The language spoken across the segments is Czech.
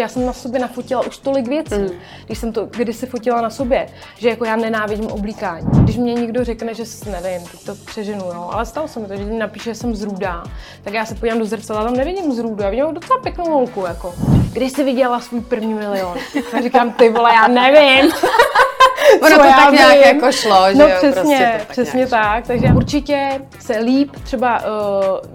Já jsem na sobě nafotila už tolik věcí, mm. když jsem to kdysi fotila na sobě, že jako já nenávidím oblíkání. Když mě někdo řekne, že nevím, teď to přeženu, jo, ale stalo se mi to, že mi napíše, že jsem zrůdá, tak já se podívám do zrcadla, tam nevidím zrůdu, já vidím docela pěknou holku, jako. Když jsi viděla svůj první milion, tak říkám, ty vole, já nevím. ono to tak vím. nějak jako šlo, že no, jo, přesně, prostě tak přesně tak. Takže určitě se líp třeba uh,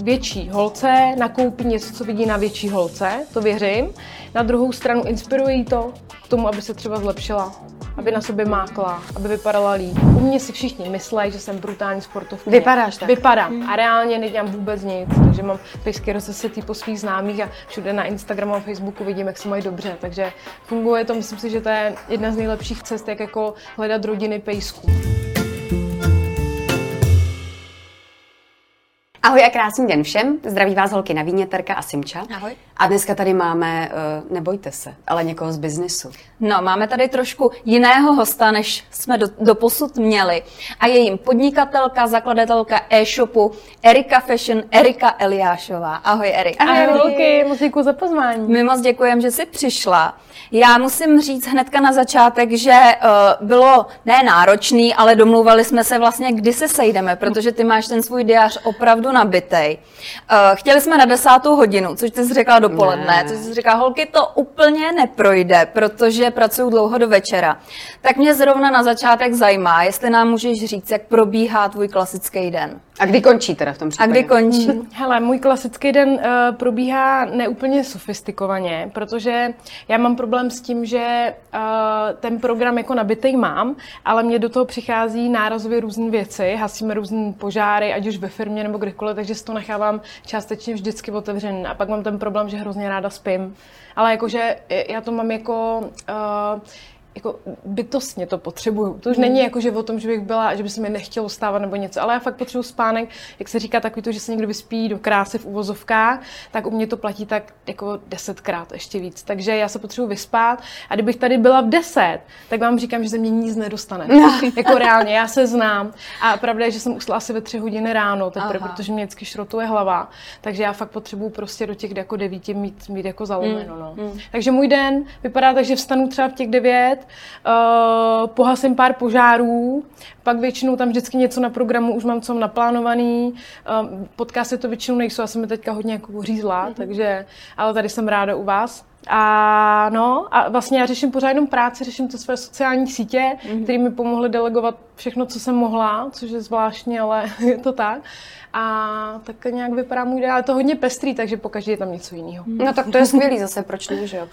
větší holce nakoupí něco, co vidí na větší holce, to věřím. Na druhou stranu inspiruje jí to k tomu, aby se třeba zlepšila, aby na sobě mákla, aby vypadala líp. U mě si všichni myslí, že jsem brutální sportovka. Vypadáš tak. Vypadám hmm. a reálně nedělám vůbec nic, takže mám pejsky rozesetý po svých známých a všude na Instagramu a Facebooku vidím, jak se mají dobře, takže funguje to, myslím si, že to je jedna z nejlepších cest, jak jako hledat rodiny pejsků. Ahoj a krásný den všem. Zdraví vás holky na víně, Terka a Simča. Ahoj. A dneska tady máme, uh, nebojte se, ale někoho z biznesu. No, máme tady trošku jiného hosta, než jsme do, do posud měli. A je jim podnikatelka, zakladatelka e-shopu Erika Fashion, Erika Eliášová. Ahoj, Erika. Ahoj, Ahoj. holky, moc děkuji za pozvání. My moc děkujeme, že jsi přišla. Já musím říct hnedka na začátek, že uh, bylo ne náročný, ale domluvali jsme se vlastně, kdy se sejdeme, protože ty máš ten svůj diář opravdu nabitej. Uh, chtěli jsme na desátou hodinu, což ty jsi řekla dopoledne, ne. což jsi řekla, holky, to úplně neprojde, protože pracuju dlouho do večera. Tak mě zrovna na začátek zajímá, jestli nám můžeš říct, jak probíhá tvůj klasický den. A kdy končí teda v tom případě? A kdy končí? Hmm. Hele, můj klasický den uh, probíhá neúplně sofistikovaně, protože já mám problém s tím, že uh, ten program jako nabitej mám, ale mě do toho přichází nárazově různé věci, hasíme různé požáry, ať už ve firmě nebo kdekoliv, takže si to nechávám částečně vždycky otevřený. A pak mám ten problém, že hrozně ráda spím. Ale jakože já to mám jako... Uh, jako bytostně to potřebuju. To už hmm. není jako, že o tom, že bych byla, že by se mi nechtělo stávat nebo něco, ale já fakt potřebuji spánek, jak se říká takový to, že se někdo vyspí do krásy v uvozovkách, tak u mě to platí tak jako desetkrát, ještě víc. Takže já se potřebuji vyspat a kdybych tady byla v deset, tak vám říkám, že ze mě nic nedostane. jako reálně, já se znám. A pravda je, že jsem usla asi ve tři hodiny ráno, teprve, protože mě vždycky šrotuje hlava. Takže já fakt potřebuji prostě do těch jako devíti mít, mít jako zalomeno. Mm. No. Mm. Takže můj den vypadá tak, že vstanu třeba v těch devět, uh, pohasím pár požárů, pak většinou tam vždycky něco na programu už mám co naplánovaný. Uh, podcasty to většinou nejsou, já jsem mi teďka hodně jako řízla, mm-hmm. takže, ale tady jsem ráda u vás. A no, a vlastně já řeším pořád jenom práci, řeším to své sociální sítě, mm-hmm. které mi pomohly delegovat všechno, co jsem mohla, což je zvláštní, ale je to tak. A tak nějak vypadá můj den, ale to hodně pestrý, takže pokaždé je tam něco jiného. No tak to je skvělý zase, proč ne, že jo?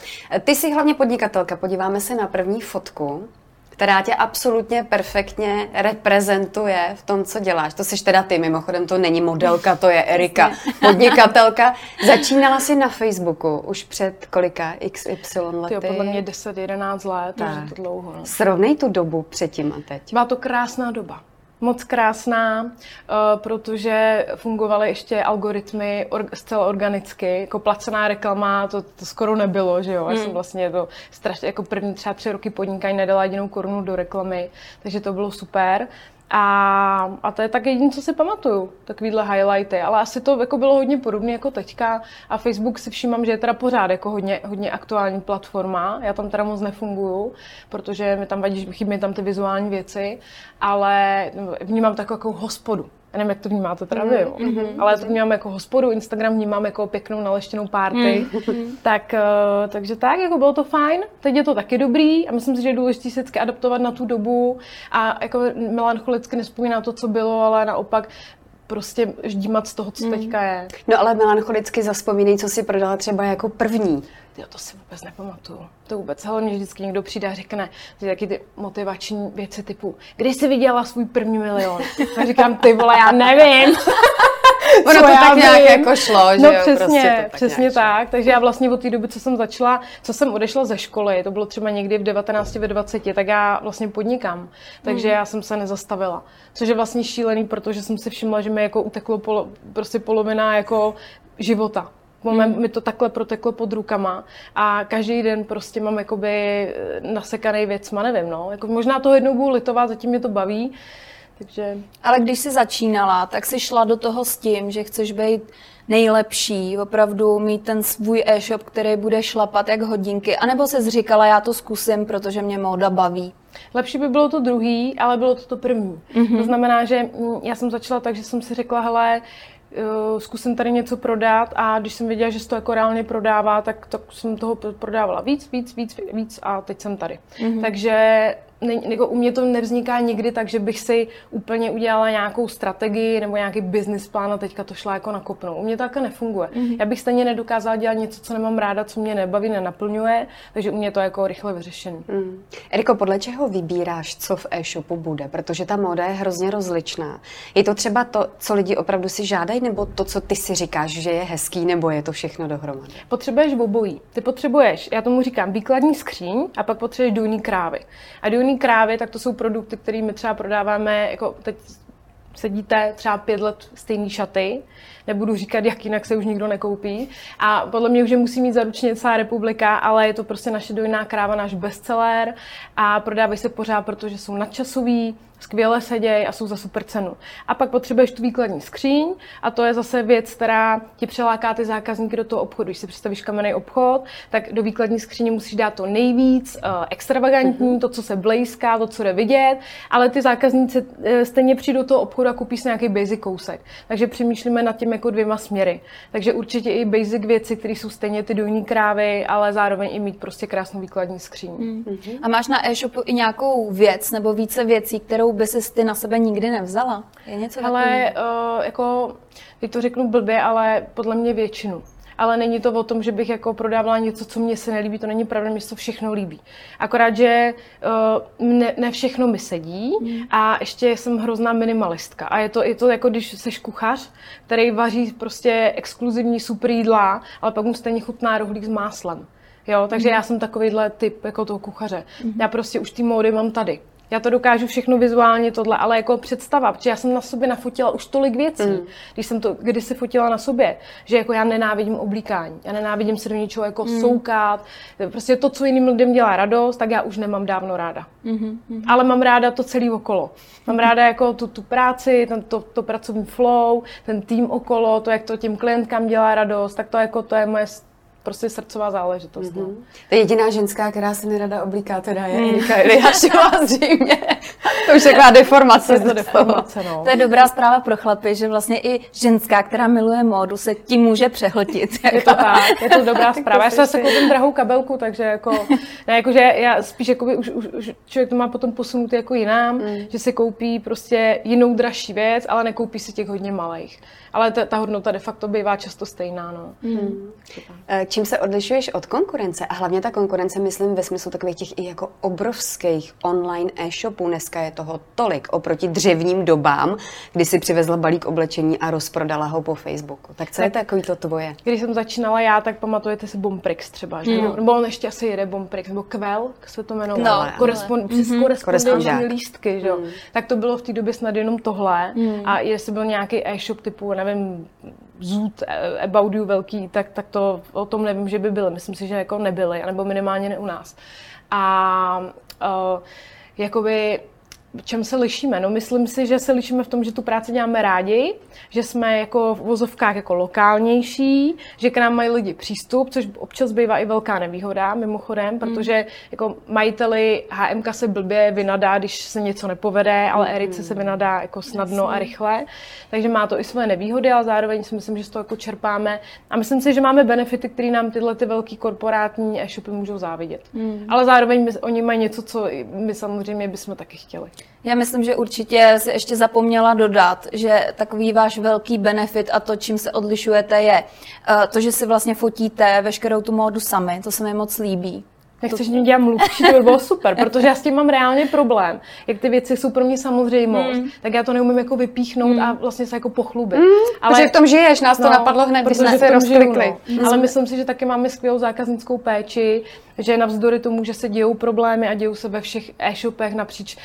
Ty jsi hlavně podnikatelka, podíváme se na první fotku která tě absolutně perfektně reprezentuje v tom, co děláš. To jsi teda ty, mimochodem to není modelka, to je Erika, podnikatelka. Začínala jsi na Facebooku už před kolika XY lety? Jo, podle mě 10-11 let, tak. takže to dlouho. No. Srovnej tu dobu předtím a teď. Byla to krásná doba moc krásná, eh, protože fungovaly ještě algoritmy zcela organicky, jako placená reklama, to, to skoro nebylo, že jo. Já hmm. jsem vlastně to strašně, jako první třeba tři roky podnikání nedala jedinou korunu do reklamy, takže to bylo super. A, a to je tak jediné, co si pamatuju, takovýhle highlighty, ale asi to jako bylo hodně podobné jako teďka. A Facebook si všímám, že je teda pořád jako hodně, hodně aktuální platforma, já tam teda moc nefunguju, protože mi tam vadí, chybí tam ty vizuální věci, ale vnímám takovou jako hospodu, já nevím, jak to vnímáte teda vy, mm-hmm. ale já to vnímám jako hospodu, Instagram vnímám jako pěknou naleštěnou párty, mm-hmm. tak, uh, takže tak, jako bylo to fajn, teď je to taky dobrý a myslím si, že je důležité se vždycky adaptovat na tu dobu a jako melancholicky nespomínat to, co bylo, ale naopak prostě ždímat z toho, co mm. teďka je. No ale melancholicky zaspomínej, co si prodala třeba jako první. Jo, to si vůbec nepamatuju. To vůbec. Ale mě vždycky někdo přijde a řekne, že taky ty motivační věci typu, kdy jsi viděla svůj první milion? A říkám, ty vole, já nevím. ono to tak nějak jako šlo, že No jo, přesně, prostě to tak přesně tak. Takže já vlastně od té doby, co jsem začala, co jsem odešla ze školy, to bylo třeba někdy v 19, ve 20, tak já vlastně podnikám. Takže mm. já jsem se nezastavila. Což je vlastně šílený, protože jsem si všimla, že mi jako uteklo polo, prostě polovina jako života. Hmm. Mi to takhle proteklo pod rukama a každý den prostě mám jakoby nasekaný věcma, nevím, no. Jako možná to jednou budu litovat, zatím mě to baví, Takže... Ale když jsi začínala, tak jsi šla do toho s tím, že chceš být nejlepší, opravdu mít ten svůj e-shop, který bude šlapat jak hodinky, anebo se říkala, já to zkusím, protože mě móda baví. Lepší by bylo to druhý, ale bylo to to první. Mm-hmm. To znamená, že mm, já jsem začala tak, že jsem si řekla, hele, uh, zkusím tady něco prodat a když jsem viděla, že se to jako reálně prodává, tak, tak jsem toho prodávala víc, víc, víc, víc a teď jsem tady. Mm-hmm. Takže ne, jako u mě to nevzniká nikdy tak, že bych si úplně udělala nějakou strategii nebo nějaký business plán a teďka to šla jako nakopnout. U mě to takhle nefunguje. Mm-hmm. Já bych stejně nedokázala dělat něco, co nemám ráda, co mě nebaví, nenaplňuje, takže u mě to je jako rychle vyřešené. Mm. Eriko, podle čeho vybíráš, co v e-shopu bude? Protože ta móda je hrozně rozličná. Je to třeba to, co lidi opravdu si žádají, nebo to, co ty si říkáš, že je hezký, nebo je to všechno dohromady? Potřebuješ obojí. Ty potřebuješ, já tomu říkám, výkladní skříň a pak potřebuješ důlní krávy. A důlní Zelený krávy, tak to jsou produkty, které my třeba prodáváme, jako teď sedíte třeba pět let stejný šaty, nebudu říkat, jak jinak se už nikdo nekoupí. A podle mě už je musí mít zaručně celá republika, ale je to prostě naše dojná kráva, náš bestseller a prodávají se pořád, protože jsou nadčasový, skvěle sedějí a jsou za super cenu. A pak potřebuješ tu výkladní skříň a to je zase věc, která ti přeláká ty zákazníky do toho obchodu. Když si představíš kamenný obchod, tak do výkladní skříně musíš dát to nejvíc uh, extravagantní, mm-hmm. to, co se blejská, to, co jde vidět, ale ty zákazníci uh, stejně přijdou do toho obchodu a koupí si nějaký basic kousek. Takže přemýšlíme nad tím jako dvěma směry. Takže určitě i basic věci, které jsou stejně ty dojní krávy, ale zároveň i mít prostě krásnou výkladní skříň. Mm-hmm. A máš na e-shopu i nějakou věc nebo více věcí, kterou by si ty na sebe nikdy nevzala? Je něco Ale uh, jako, teď to řeknu blbě, ale podle mě většinu ale není to o tom, že bych jako prodávala něco, co mě se nelíbí, to není pravda, mě se to všechno líbí. Akorát, že uh, ne, ne všechno mi sedí mm. a ještě jsem hrozná minimalistka. A je to, je to jako když jsi kuchař, který vaří prostě exkluzivní super jídla, ale pak mu stejně chutná rohlík s máslem. Jo, takže mm. já jsem takovýhle typ jako toho kuchaře. Mm. Já prostě už ty módy mám tady. Já to dokážu všechno vizuálně tohle, ale jako představa, protože já jsem na sobě nafotila už tolik věcí, mm. když jsem to když se fotila na sobě, že jako já nenávidím oblíkání, já nenávidím se do něčeho jako mm. soukat, prostě to, co jiným lidem dělá radost, tak já už nemám dávno ráda. Mm-hmm. Ale mám ráda to celé okolo. Mám ráda jako tu, tu práci, ten, to, to pracovní flow, ten tým okolo, to, jak to těm klientkám dělá radost, tak to jako to je moje prostě srdcová záležitost. Mm-hmm. No. To je jediná ženská, která se nerada oblíká, teda je mm. Erika Eliášová zřejmě. to už je taková deformace. Je to, deformace no. to je dobrá zpráva pro chlapy, že vlastně i ženská, která miluje módu, se tím může přehltit. Je to tak, je to dobrá zpráva. Já jsem se koupím drahou kabelku, takže jako, ne, jako že já spíš jako už, už, už, člověk to má potom posunout jako jinám, mm. že se koupí prostě jinou dražší věc, ale nekoupí si těch hodně malých. Ale ta, ta hodnota de facto bývá často stejná. No. Mm čím se odlišuješ od konkurence? A hlavně ta konkurence, myslím, ve smyslu takových těch i jako obrovských online e-shopů. Dneska je toho tolik oproti dřevním dobám, kdy si přivezla balík oblečení a rozprodala ho po Facebooku. Tak co tak, je takový to tvoje? Když jsem začínala já, tak pamatujete si Bomprix třeba, že? Mm. Nebo on ještě asi jede Bomprix, nebo Kvel, jak se to jmenovalo. No, Korespond, no. přes mm-hmm. korespondenční lístky, že jo? Mm. Tak to bylo v té době snad jenom tohle. Mm. A jestli byl nějaký e-shop typu, nevím, Zoot, eh, About You velký, tak, tak to o tom nevím, že by byly. Myslím si, že jako nebyly, nebo minimálně ne u nás. A uh, jakoby čem se lišíme? No myslím si, že se lišíme v tom, že tu práci děláme rádi, že jsme jako v vozovkách jako lokálnější, že k nám mají lidi přístup, což občas bývá i velká nevýhoda mimochodem, hmm. protože jako majiteli HMK se blbě vynadá, když se něco nepovede, ale hmm. Erice se vynadá jako snadno Jasně. a rychle. Takže má to i své nevýhody, ale zároveň si myslím, že z toho jako čerpáme. A myslím si, že máme benefity, které nám tyhle ty velký korporátní e-shopy můžou závidět. Hmm. Ale zároveň my, oni mají něco, co my samozřejmě bychom taky chtěli. Já myslím, že určitě si ještě zapomněla dodat, že takový váš velký benefit a to, čím se odlišujete, je uh, to, že si vlastně fotíte veškerou tu módu sami. To se mi moc líbí. Nechceš mě dělat mluvčí, to by bylo super, protože já s tím mám reálně problém. Jak ty věci jsou pro mě samozřejmost, mm. tak já to neumím jako vypíchnout mm. a vlastně se jako pochlubit. Mm, ale protože v tom žiješ, nás to no, napadlo hned, když jsme se rozklikli. No. Mm. Ale myslím si, že taky máme skvělou zákaznickou péči, že navzdory tomu, že se dějou problémy a dějou se ve všech e-shopech napříč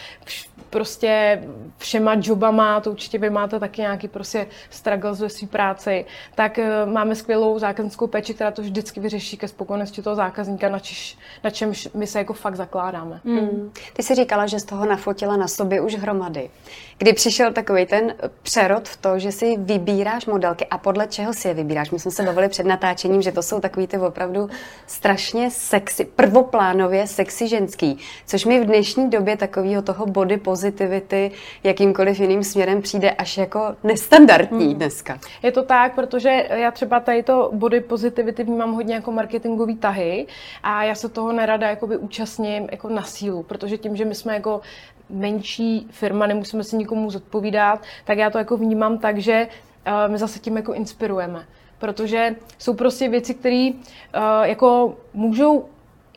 prostě všema jobama, to určitě vy máte taky nějaký prostě struggle ve své práci, tak eh, máme skvělou zákaznickou péči, která to vždycky vyřeší ke spokojenosti toho zákazníka, na, čiž, na čemž my se jako fakt zakládáme. Hmm. Ty jsi říkala, že z toho nafotila na sobě už hromady. Kdy přišel takový ten přerod v to, že si vybíráš modelky a podle čeho si je vybíráš? My jsme se bavili před natáčením, že to jsou takový ty opravdu strašně sexy, prvoplánově sexy ženský, což mi v dnešní době takového toho body positivity jakýmkoliv jiným směrem přijde až jako nestandardní hmm. dneska. Je to tak, protože já třeba tady to body positivity vnímám hodně jako marketingový tahy a já se toho nerada jakoby účastním jako na sílu, protože tím, že my jsme jako menší firma, nemusíme si nikomu zodpovídat, tak já to jako vnímám tak, že uh, my zase tím jako inspirujeme. Protože jsou prostě věci, které uh, jako můžou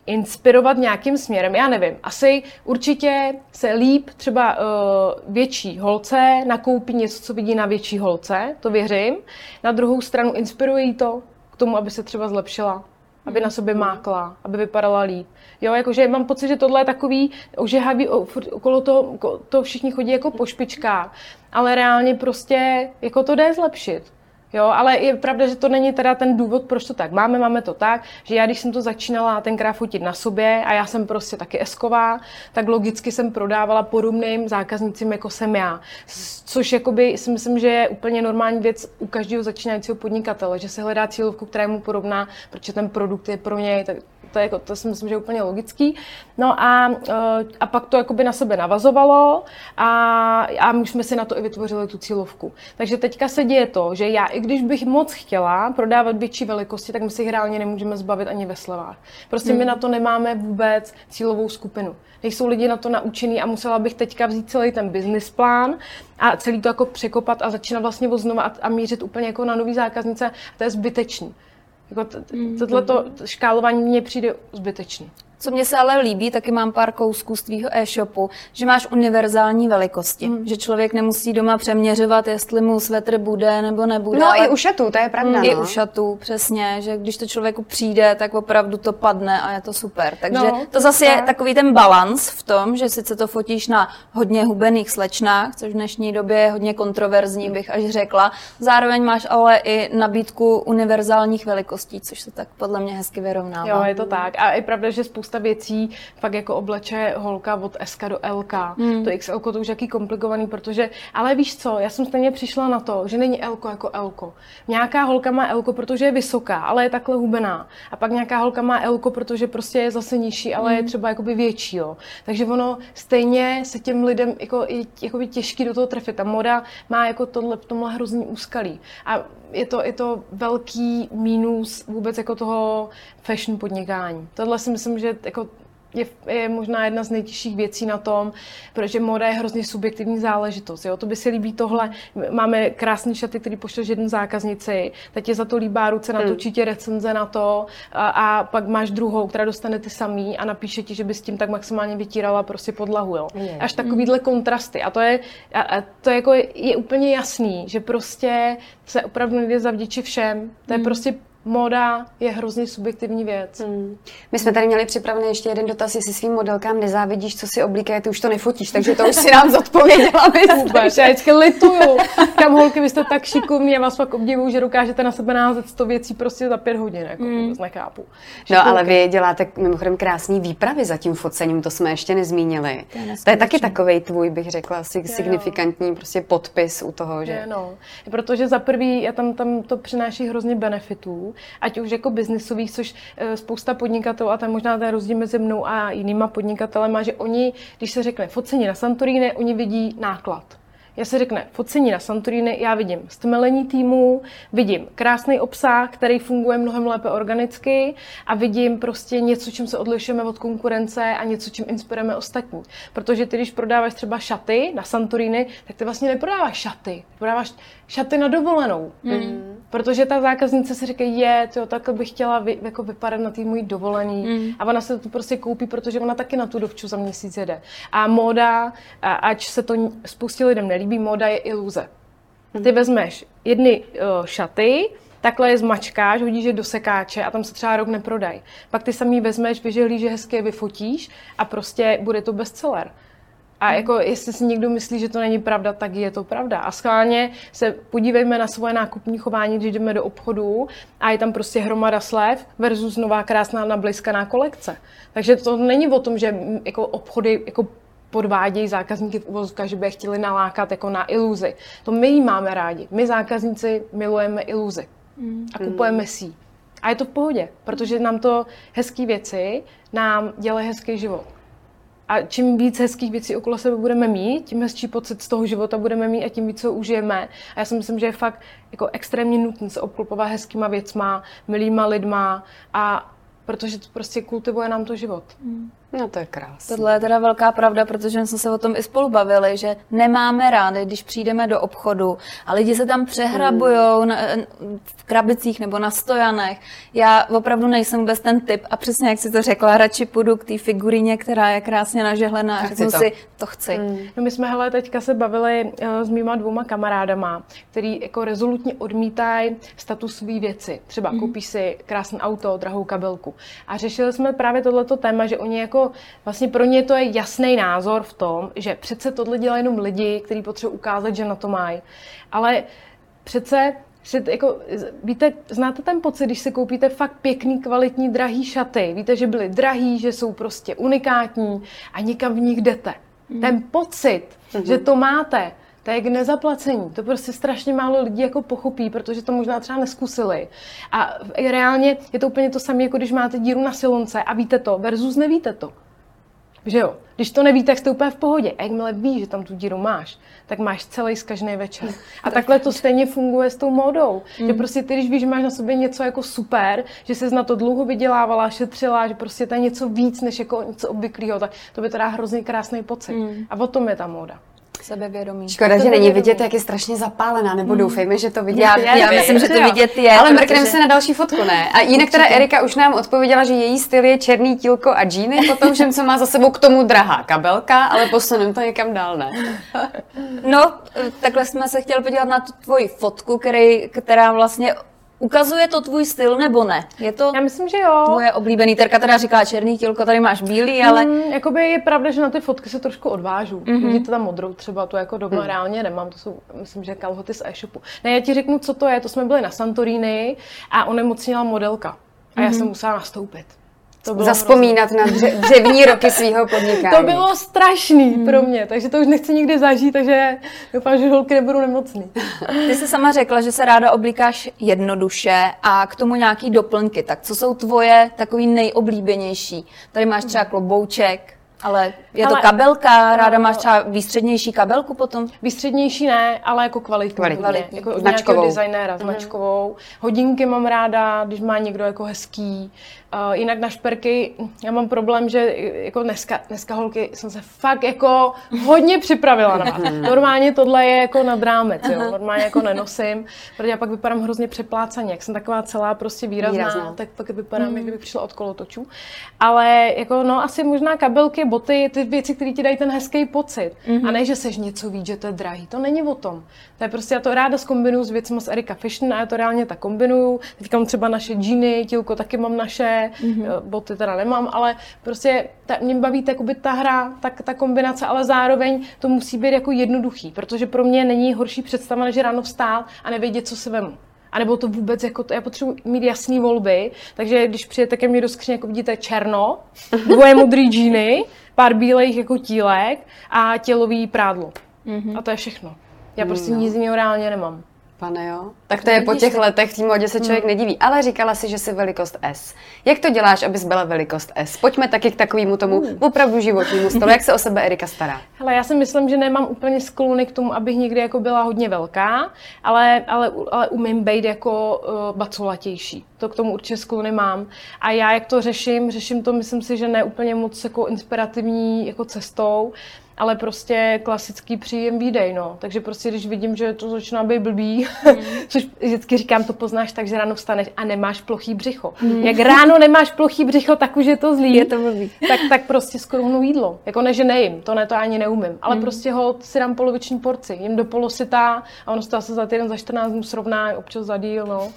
inspirovat nějakým směrem. Já nevím, asi určitě se líp třeba uh, větší holce nakoupí něco, co vidí na větší holce, to věřím. Na druhou stranu inspirují to k tomu, aby se třeba zlepšila aby na sobě mákla, aby vypadala líp. Jo, jakože mám pocit, že tohle je takový ožehavý, okolo toho to všichni chodí jako po špičkách, ale reálně prostě jako to jde zlepšit. Jo, ale je pravda, že to není teda ten důvod, proč to tak máme. Máme to tak, že já, když jsem to začínala tenkrát fotit na sobě a já jsem prostě taky esková, tak logicky jsem prodávala podobným zákaznicím, jako jsem já. Což jakoby si myslím, že je úplně normální věc u každého začínajícího podnikatele, že se hledá cílovku, která je mu podobná, protože ten produkt je pro něj tak to, je, jako, to si myslím, že je úplně logický. No a, eh, a pak to jakoby na sebe navazovalo a, a my jsme si na to i vytvořili tu cílovku. Takže teďka se děje to, že já, i když bych moc chtěla prodávat větší velikosti, tak my si jich reálně nemůžeme zbavit ani ve slevách. Prostě hmm. my na to nemáme vůbec cílovou skupinu. Nejsou lidi na to naučený a musela bych teďka vzít celý ten business plán a celý to jako překopat a začínat vlastně znova a, a mířit úplně jako na nový zákaznice. A to je zbytečný. Jako mm. tohleto škálování mně přijde zbytečné. Co mě se ale líbí, taky mám pár kousků z tvýho e-shopu, že máš univerzální velikosti. Mm. Že člověk nemusí doma přeměřovat, jestli mu svetr bude nebo nebude. No i u šatů, to je pravda. Mm, I u šatů, přesně, že když to člověku přijde, tak opravdu to padne a je to super. Takže no, to zase tak. je takový ten balans v tom, že sice to fotíš na hodně hubených slečnách, což v dnešní době je hodně kontroverzní, bych až řekla. Zároveň máš ale i nabídku univerzálních velikostí, což se tak podle mě hezky vyrovnává. Jo, je to tak. A je pravda, že spousta spousta věcí fakt jako obleče holka od SK do LK. Hmm. To XL to už jaký komplikovaný, protože, ale víš co, já jsem stejně přišla na to, že není L jako L. Nějaká holka má L, protože je vysoká, ale je takhle hubená. A pak nějaká holka má L, protože prostě je zase nižší, ale hmm. je třeba jakoby větší. Jo. Takže ono stejně se těm lidem jako, je jakoby těžký do toho trefit. Ta moda má jako tohle, v tomhle hrozný úskalí. A je to, je to velký mínus vůbec jako toho fashion podnikání. Tohle si myslím, že jako je, je možná jedna z nejtěžších věcí na tom, protože moda je hrozně subjektivní záležitost. Jo? To by si líbí tohle. Máme krásné šaty, který pošleš jednu zákaznici, teď je za to líbá ruce, natočí hmm. tě recenze na to a, a, pak máš druhou, která dostane ty samý a napíše ti, že by s tím tak maximálně vytírala prostě podlahu. Jo? Je. Až takovýhle kontrasty. A to je, a, a to je, jako, je úplně jasný, že prostě se opravdu nejde zavděčit všem. To je hmm. prostě Moda je hrozně subjektivní věc. Hmm. My jsme tady měli připravený ještě jeden dotaz, jestli svým modelkám nezávidíš, co si oblíkají, ty už to nefotíš, takže to už si nám zodpověděla. Vůbec, já vždycky lituju. Kam holky, vy jste tak šikovní, já vás pak obdivuju, že dokážete na sebe názet 100 věcí prostě za pět hodin, jako hmm. vůbec nechápu. No ale vy děláte mimochodem krásný výpravy za tím focením, to jsme ještě nezmínili. To je, to je taky takový tvůj, bych řekla, signifikantní prostě podpis u toho, že? Je, no. Protože za prvý, já tam, tam to přináší hrozně benefitů, ať už jako biznisových, což eh, spousta podnikatelů, a tam možná ten rozdíl mezi mnou a jinýma podnikatelema, že oni, když se řekne focení na Santorini, oni vidí náklad. Já se řekne focení na Santorini, já vidím stmelení týmu, vidím krásný obsah, který funguje mnohem lépe organicky a vidím prostě něco, čím se odlišujeme od konkurence a něco, čím inspirujeme ostatní. Protože ty, když prodáváš třeba šaty na Santorini, tak ty vlastně neprodáváš šaty, ty prodáváš šaty na dovolenou. Mm. Protože ta zákaznice si říká, je, to takhle bych chtěla vy, jako vypadat na té můj dovolený. Mm. A ona se to prostě koupí, protože ona taky na tu dovču za měsíc jede. A móda, a ať se to spoustě lidem nelíbí, móda je iluze. Mm. Ty vezmeš jedny uh, šaty, takhle je zmačkáš, hodíš je do sekáče a tam se třeba rok neprodají. Pak ty samý vezmeš, vyžehlíš, že hezky je vyfotíš a prostě bude to bestseller. A jako jestli si někdo myslí, že to není pravda, tak je to pravda. A schválně se podívejme na svoje nákupní chování, když jdeme do obchodu a je tam prostě hromada slev versus nová krásná nabliskaná kolekce. Takže to není o tom, že jako obchody jako podvádějí zákazníky v uvozovkách, že by je chtěli nalákat jako na iluzi. To my jí máme rádi. My zákazníci milujeme iluzi a kupujeme si ji. A je to v pohodě, protože nám to hezké věci nám dělají hezký život. A čím víc hezkých věcí okolo sebe budeme mít, tím hezčí pocit z toho života budeme mít a tím víc ho užijeme. A já si myslím, že je fakt jako extrémně nutné se obklopovat hezkýma věcma, milýma lidma a protože to prostě kultivuje nám to život. No to je krásné. Tohle je teda velká pravda, protože jsme se o tom i spolu bavili, že nemáme rádi, když přijdeme do obchodu a lidi se tam přehrabujou na, v krabicích nebo na stojanech. Já opravdu nejsem vůbec ten typ a přesně jak si to řekla, radši půjdu k té figurině, která je krásně nažehlená a řeknu to. si, to chci. No my jsme hele teďka se bavili uh, s mýma dvouma kamarádama, který jako rezolutně odmítají statusové věci. Třeba mm. koupí si krásné auto, drahou kabelku. A řešili jsme právě tohleto téma, že oni jako, vlastně pro ně to je jasný názor v tom, že přece tohle dělají jenom lidi, kteří potřebují ukázat, že na to mají. Ale přece si t- jako, víte, znáte ten pocit, když si koupíte fakt pěkný, kvalitní, drahý šaty. Víte, že byly drahý, že jsou prostě unikátní a někam v nich jdete. Ten pocit, že to máte, to je k nezaplacení. To prostě strašně málo lidí jako pochopí, protože to možná třeba neskusili. A reálně je to úplně to samé, jako když máte díru na silonce a víte to, versus nevíte to. Že jo? Když to nevíte, tak jste úplně v pohodě. A jakmile víš, že tam tu díru máš, tak máš celý zkažený večer. A takhle to stejně funguje s tou módou. Že prostě ty, když víš, že máš na sobě něco jako super, že jsi na to dlouho vydělávala, šetřila, že prostě to je něco víc než jako něco obvyklého, tak to by to dá hrozně krásný pocit. A o tom je ta móda. Sebevědomí. Škoda, že není vidět, jak je strašně zapálená, nebo doufejme, že to vidět Já, je. já myslím, že to vidět je. Ale protože- mrkneme se na další fotku, ne? A jinak teda Erika už nám odpověděla, že její styl je černý tílko a džíny, potom všem, co má za sebou k tomu drahá kabelka, ale posuneme to někam dál, ne? No, takhle jsme se chtěli podívat na tu tvoji fotku, který, která vlastně ukazuje to tvůj styl, nebo ne? Je to Já myslím, že jo. tvoje oblíbený? Terka teda říká černý tílko, tady máš bílý, ale Mm, jakoby je pravda, že na ty fotky se trošku odvážu. Mm-hmm. Vidíte tam modrou třeba, to jako doma mm. reálně nemám, to jsou, myslím, že kalhoty z e-shopu. Ne, já ti řeknu, co to je, to jsme byli na Santorini a onemocnila modelka. A já jsem musela nastoupit. To bylo Zaspomínat na dře- dřevní roky svého podnikání. To bylo strašný pro mě, takže to už nechci nikdy zažít, takže doufám, že holky nebudou nemocný. ty jsi sama řekla, že se ráda oblíkáš jednoduše a k tomu nějaký doplňky. Tak co jsou tvoje takový nejoblíbenější? Tady máš třeba klobouček, ale je to Ale- kabelka, ráda máš třeba výstřednější kabelku potom? Výstřednější ne, ale jako kvalitní. Kvalitní. Kvalitní. Jako od Značkovou. nějakého designéra, značkovou. Hodinky mám ráda, když má někdo jako hezký. Uh, jinak na šperky, já mám problém, že jako dneska, dneska holky jsem se fakt jako hodně připravila na vás. Normálně tohle je jako nad rámec, jo. Normálně jako nenosím, protože já pak vypadám hrozně přeplácaně. Jak jsem taková celá prostě výrazná, Výrazná. tak pak vypadám, jak kdybych přišla od kolotočů. Ale jako no asi možná kabelky, boty, ty věci, které ti dají ten hezký pocit. A ne, že seš něco víc, že to je drahý. To není o tom. To je prostě, já to ráda zkombinuju s věcmi z Erika Fashion a já to reálně tak kombinuju. Teďka mám třeba naše džíny, tílko taky mám naše, mm-hmm. boty teda nemám, ale prostě ta, mě baví jakoby ta hra, tak, ta kombinace, ale zároveň to musí být jako jednoduchý, protože pro mě není horší představa, než ráno vstát a nevědět, co si vemu. A nebo to vůbec, jako to, já potřebuji mít jasné volby, takže když přijete ke mně do skříně, jako vidíte černo, dvoje modrý džíny, pár bílejch jako tílek a tělový prádlo. Mm-hmm. A to je všechno. Já prostě No. nic jiného reálně nemám. Pane jo? Tak to je po těch tak- letech té modě se člověk nediví. Ale říkala si, že jsi velikost S. Jak to děláš, abys byla velikost S? Pojďme taky k takovému tomu opravdu životnímu stylu. Jak se o sebe Erika stará? Hele, já si myslím, že nemám úplně sklony k tomu, abych někdy jako byla hodně velká, ale, ale, ale umím být jako uh, bacolatější. To k tomu určitě sklony mám. A já, jak to řeším, řeším to, myslím si, že ne úplně moc jako inspirativní jako cestou, ale prostě klasický příjem výdej, no. Takže prostě, když vidím, že to začíná být blbý, což vždycky říkám, to poznáš tak, že ráno vstaneš a nemáš plochý břicho. Jak ráno nemáš plochý břicho, tak už je to zlý. Je to blbý. Tak, tak prostě skromnu jídlo. Jako ne, že nejím, to ne, to ani neumím. Ale prostě ho si dám poloviční porci. Jím do polosytá a ono se to asi za týden, za 14 dnů srovná, občas za díl, no.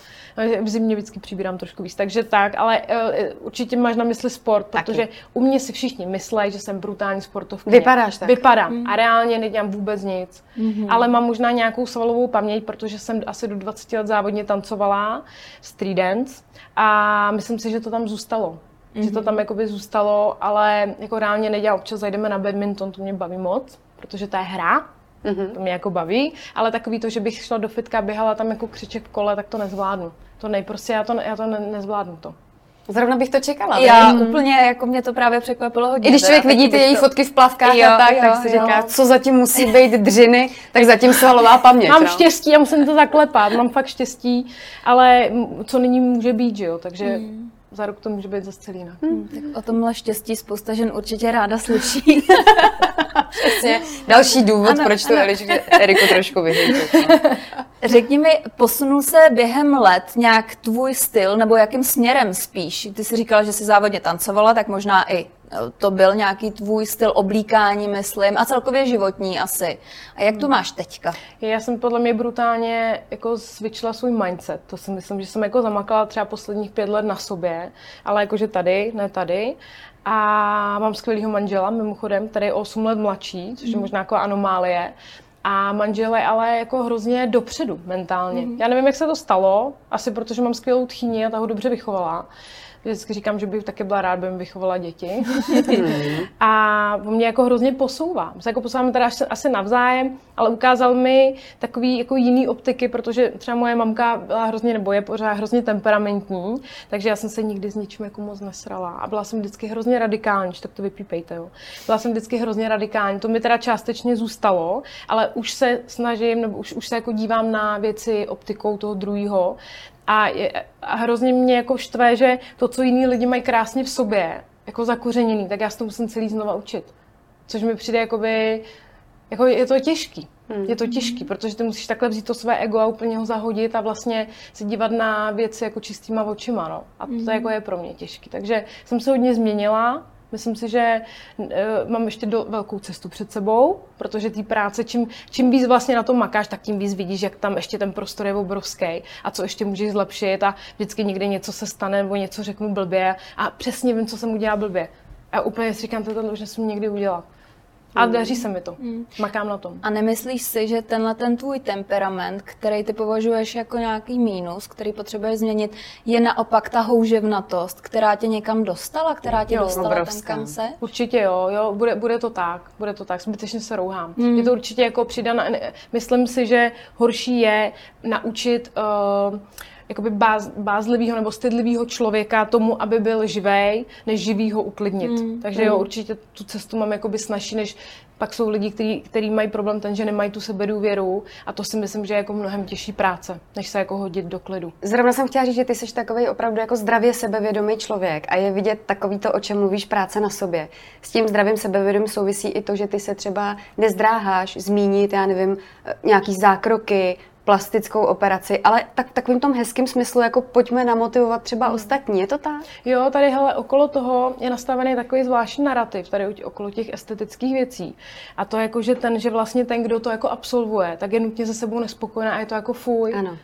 V zimě vždycky přibírám trošku víc. Takže tak, ale uh, určitě máš na mysli sport, Taky. protože u mě si všichni myslí, že jsem brutální sportovkyně. Vypadáš tak. tak. Vypadám. Mm. A reálně nedělám vůbec nic. Mm-hmm. Ale mám možná nějakou svalovou paměť, protože jsem asi do 20 let závodně tancovala street dance a myslím si, že to tam zůstalo. Mm-hmm. Že to tam jakoby zůstalo, ale jako reálně nedělám. Občas zajdeme na badminton, to mě baví moc, protože to je hra, Mm-hmm. To mě jako baví, ale takový to, že bych šla do fitka, běhala tam jako křiček v kole, tak to nezvládnu. To nejprostě, já to, já to ne, nezvládnu to. Zrovna bych to čekala. Já mm. úplně, jako mě to právě překvapilo hodně. I když člověk vidí ty její to... fotky v plavkách jo, a tak, jo, tak si jo. říká, co zatím musí být dřiny, tak zatím svalová paměť. Mám no. štěstí a musím to zaklepat, mám fakt štěstí, ale co nyní může být, že jo, takže... Mm za rok to může být zase celý jinak. Hmm. Tak o tomhle štěstí spousta žen určitě ráda slyší. Přesně. Další důvod, ano, proč to. Eriku trošku vyhýtit. Řekni mi, posunul se během let nějak tvůj styl, nebo jakým směrem spíš? Ty jsi říkala, že jsi závodně tancovala, tak možná i to byl nějaký tvůj styl oblíkání, myslím, a celkově životní asi. A jak to hmm. máš teďka? Já jsem podle mě brutálně jako zvyčila svůj mindset. To si myslím, že jsem jako zamakala třeba posledních pět let na sobě, ale jakože tady, ne tady. A mám skvělého manžela, mimochodem, který je 8 let mladší, což je hmm. možná jako anomálie. A manžel je ale jako hrozně dopředu mentálně. Mm. Já nevím, jak se to stalo, asi protože mám skvělou tchýni a ta ho dobře vychovala vždycky říkám, že bych taky byla rád, by mi vychovala děti. a on mě jako hrozně posouvá. My se jako posouváme teda asi navzájem, ale ukázal mi takový jako jiný optiky, protože třeba moje mamka byla hrozně, nebo je pořád hrozně temperamentní, takže já jsem se nikdy s ničím jako moc nesrala. A byla jsem vždycky hrozně radikální, tak to vypípejte, jo. Byla jsem vždycky hrozně radikální, to mi teda částečně zůstalo, ale už se snažím, nebo už, už se jako dívám na věci optikou toho druhého, a, je, a hrozně mě jako štve, že to, co jiní lidi mají krásně v sobě, jako zakořeněný, tak já se to musím celý znova učit. Což mi přijde jakoby, jako je to těžký. Hmm. Je to těžký, protože ty musíš takhle vzít to své ego a úplně ho zahodit a vlastně se dívat na věci jako čistýma očima. No. A to hmm. jako je pro mě těžký. Takže jsem se hodně změnila, Myslím si, že uh, mám ještě do, velkou cestu před sebou, protože té práce, čím, čím víc vlastně na tom makáš, tak tím víc vidíš, jak tam ještě ten prostor je obrovský a co ještě můžeš zlepšit a vždycky někde něco se stane nebo něco řeknu blbě a přesně vím, co jsem udělala blbě. A úplně si říkám, tohle už nesmím někdy udělat. A mm. daří se mi to. Mm. Makám na tom. A nemyslíš si, že tenhle ten tvůj temperament, který ty považuješ jako nějaký mínus, který potřebuješ změnit, je naopak ta houževnatost, která tě někam dostala, která tě jo, dostala obrovská. tam, kam se? Určitě jo, jo bude, bude to tak, bude to tak, zbytečně se rouhám. Mm. Je to určitě jako přidaná, myslím si, že horší je naučit uh, jakoby báz, bázlivého nebo stydlivého člověka tomu, aby byl živej, než živýho uklidnit. Mm. Takže jo, mm. určitě tu cestu mám jakoby snažší, než pak jsou lidi, kteří, kteří mají problém ten, že nemají tu sebedůvěru a to si myslím, že je jako mnohem těžší práce, než se jako hodit do klidu. Zrovna jsem chtěla říct, že ty jsi takový opravdu jako zdravě sebevědomý člověk a je vidět takový to, o čem mluvíš, práce na sobě. S tím zdravým sebevědomím souvisí i to, že ty se třeba nezdráháš zmínit, já nevím, nějaký zákroky, plastickou operaci, ale tak takovým tom hezkým smyslu, jako pojďme namotivovat třeba hmm. ostatní, je to tak? Jo, tady hele, okolo toho je nastavený takový zvláštní narrativ, tady okolo těch estetických věcí. A to jako, že ten, že vlastně ten, kdo to jako absolvuje, tak je nutně se sebou nespokojený a je to jako fuj. Ano.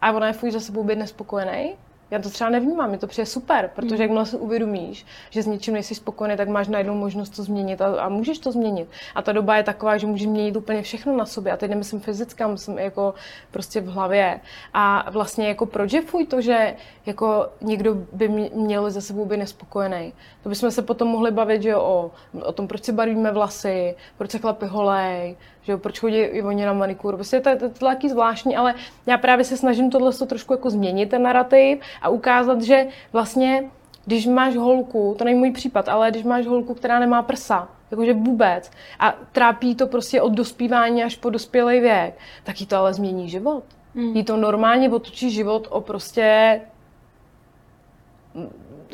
A ona je fuj za sebou být nespokojený, já to třeba nevnímám, mi to přijde super, protože mm. jakmile si uvědomíš, že s něčím nejsi spokojený, tak máš najednou možnost to změnit a, a můžeš to změnit. A ta doba je taková, že můžeš měnit úplně všechno na sobě. A teď nemyslím fyzická, myslím jako prostě v hlavě. A vlastně jako proč je fuj to, že jako někdo by měl za sebou být nespokojený. To bychom se potom mohli bavit, že o, o tom, proč si barvíme vlasy, proč se chlapy holej, že jo, proč chodí i oni na manikuru. Prostě to je, taky zvláštní, ale já právě se snažím tohle trošku jako změnit, ten narrativ a ukázat, že vlastně když máš holku, to není můj případ, ale když máš holku, která nemá prsa, jakože vůbec, a trápí to prostě od dospívání až po dospělý věk, tak jí to ale změní život. Hmm. Jí to normálně otočí život o prostě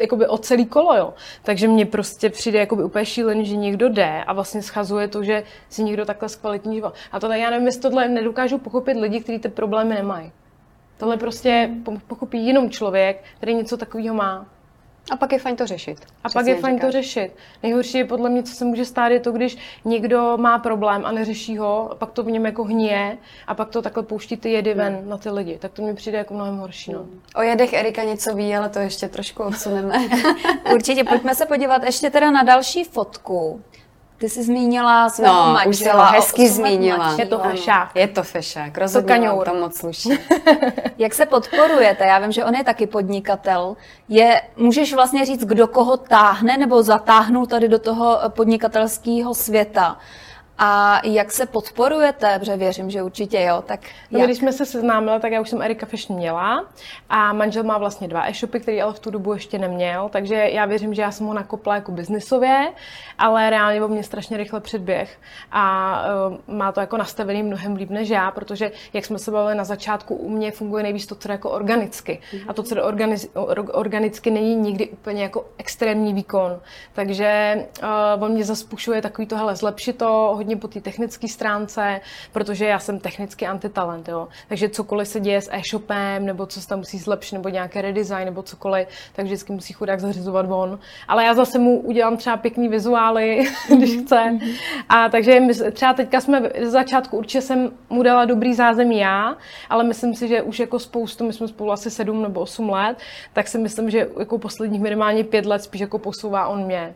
jakoby o celý kolo, jo. Takže mně prostě přijde jakoby úplně šílený, že někdo jde a vlastně schazuje to, že si někdo takhle zkvalitní život. A tohle, já nevím, jestli tohle nedokážu pochopit lidi, kteří ty problémy nemají. Tohle prostě pochopí jenom člověk, který něco takového má. A pak je fajn to řešit. A pak je fajn říkáš. to řešit. Nejhorší je podle mě, co se může stát, je to, když někdo má problém a neřeší ho, a pak to v něm jako hníje a pak to takhle pouští ty jedy ven hmm. na ty lidi. Tak to mi přijde jako mnohem horší. No. O jedech Erika něco ví, ale to ještě trošku odsuneme. Určitě, pojďme se podívat ještě teda na další fotku. Ty jsi zmínila svého No, manžela. už ho hezky zmínila. Je to Ano, fešák. Je to fešák, rozhodně vám to moc sluší. Jak se podporujete? Já vím, že on je taky podnikatel. Je, můžeš vlastně říct, kdo koho táhne nebo zatáhnul tady do toho podnikatelského světa? A jak se podporujete? Protože věřím, že určitě jo. Tak No, jak? když jsme se seznámili, tak já už jsem Erika Fashion měla a manžel má vlastně dva e-shopy, který ale v tu dobu ještě neměl, takže já věřím, že já jsem ho nakopla jako biznisově, ale reálně o mě strašně rychle předběh a uh, má to jako nastavený mnohem líp než já, protože jak jsme se bavili na začátku, u mě funguje nejvíc to, co jako organicky. A to, co organiz, or, organicky, není nikdy úplně jako extrémní výkon. Takže uh, on mě zaspušuje takový to, hele, zlepšit to, hodně po té technické stránce, protože já jsem technicky antitalent, jo. Takže cokoliv se děje s e-shopem, nebo co se tam musí zlepšit, nebo nějaké redesign, nebo cokoliv, tak vždycky musí chudák zařizovat on. Ale já zase mu udělám třeba pěkný vizuály, když chce. A takže my, třeba teďka jsme z začátku určitě jsem mu dala dobrý zázemí já, ale myslím si, že už jako spoustu, my jsme spolu asi sedm nebo osm let, tak si myslím, že jako posledních minimálně pět let spíš jako posouvá on mě.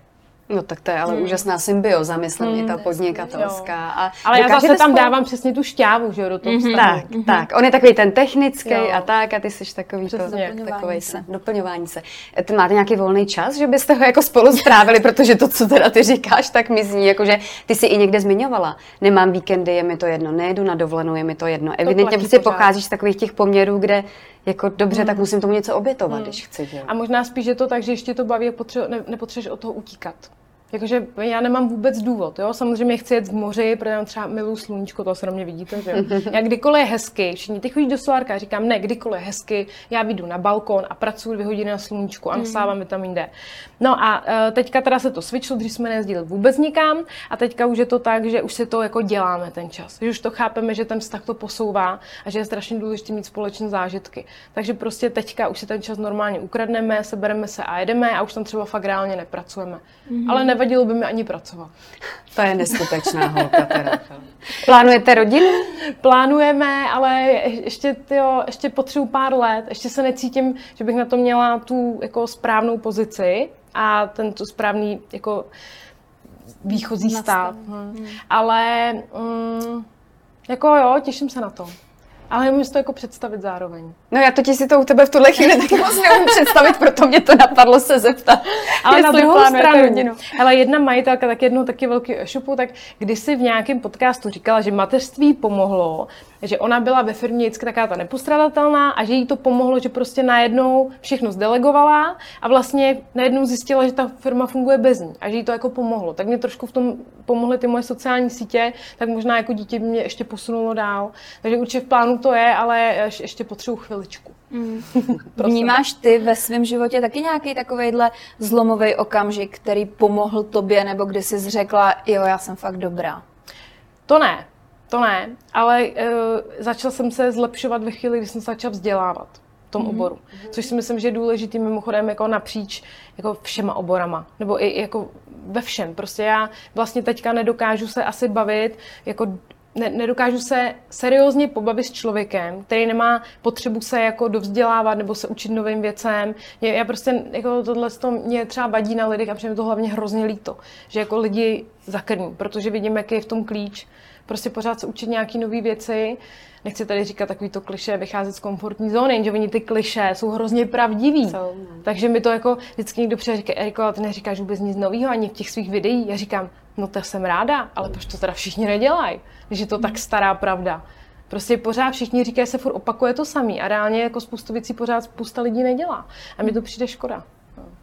No tak to je ale úžasná symbioza, myslím, i ta podnikatelská. A Ale já zase tam spolu- dávám přesně tu šťávu, že jo, do toho vztahu. Tak, tak. On je takový ten technický Jo. a tak a ty jsi takový to, Doplňování se. Doplňování se. E, Ty máte nějaký volný čas, že byste ho jako spolu strávili, protože to, co teda ty říkáš, tak mi zní, jako že ty si i někde zmiňovala. Nemám víkendy, je mi to jedno, nejedu na dovolenou, je mi to jedno. Evidentně prostě pocházíš z takových těch poměrů, kde jako dobře, tak musím tomu něco obětovat, když chci. Že? jo. A možná spíš je to tak, že ještě to baví a potře- ne, nepotřebuješ od toho utíkat. Jakože já nemám vůbec důvod, jo. Samozřejmě chci jet k moři, protože já třeba miluji sluníčko, to se na mě vidíte, že jo. Já kdykoliv je hezky, všichni ty chodí do solárka, říkám, ne, kdykoliv je hezky, já vyjdu na balkon a pracuji dvě hodiny na sluníčku a nasávám vitamin D. No a eh, teďka teda se to switchlo, když jsme nejezdili vůbec nikam a teďka už je to tak, že už si to jako děláme ten čas. Že už to chápeme, že ten vztah to posouvá a že je strašně důležité mít společné zážitky. Takže prostě teďka už si ten čas normálně ukradneme, sebereme se a jedeme a už tam třeba fakt reálně nepracujeme. Ale nevadilo by mi ani pracovat. To je neskutečná holka teda. Plánujete rodinu? Plánujeme, ale je- ještě, tyjo, ještě potřebuji pár let. Ještě se necítím, že bych na to měla tu jako správnou pozici a ten tu správný jako výchozí stav. Hm. Ale mm, jako jo, těším se na to. Ale nemůžu si to jako představit zároveň. No já totiž si to u tebe v tuhle chvíli taky moc neumím představit, proto mě to napadlo se zeptat. Ale na druhou stranu, rodinu. hele, jedna majitelka tak jednou taky velký e-shopu, tak kdysi v nějakém podcastu říkala, že mateřství pomohlo, že ona byla ve firmě vždycky taková ta nepostradatelná a že jí to pomohlo, že prostě najednou všechno zdelegovala a vlastně najednou zjistila, že ta firma funguje bez ní a že jí to jako pomohlo. Tak mě trošku v tom pomohly ty moje sociální sítě, tak možná jako dítě by mě ještě posunulo dál. Takže určitě v plánu to je, ale ješ- ještě potřebuji chviličku. Vnímáš ty ve svém životě taky nějaký takovejhle zlomový okamžik, který pomohl tobě, nebo kdy jsi řekla, jo, já jsem fakt dobrá? To ne, to ne, ale uh, začal jsem se zlepšovat ve chvíli, kdy jsem se začal vzdělávat v tom mm-hmm. oboru. Což si myslím, že je důležitý mimochodem jako napříč jako všema oborama. Nebo i jako ve všem. Prostě já vlastně teďka nedokážu se asi bavit jako ne, nedokážu se seriózně pobavit s člověkem, který nemá potřebu se jako dovzdělávat nebo se učit novým věcem. Mě, já prostě jako tohle to mě třeba vadí na lidech a přijde to hlavně hrozně líto, že jako lidi zakrní, protože vidím, jaký je v tom klíč. Prostě pořád se učit nějaký nové věci. Nechci tady říkat takový to kliše, vycházet z komfortní zóny, jenže oni ty kliše jsou hrozně pravdiví. Jsou, no. Takže mi to jako vždycky někdo přijde říká, Eriko, ty neříkáš vůbec nic nového ani v těch svých videích. Já říkám, no to jsem ráda, ale proč to teda všichni nedělají, když je to tak stará pravda. Prostě pořád všichni říkají, se furt opakuje to samý a reálně jako spoustu věcí pořád spousta lidí nedělá. A mi to přijde škoda.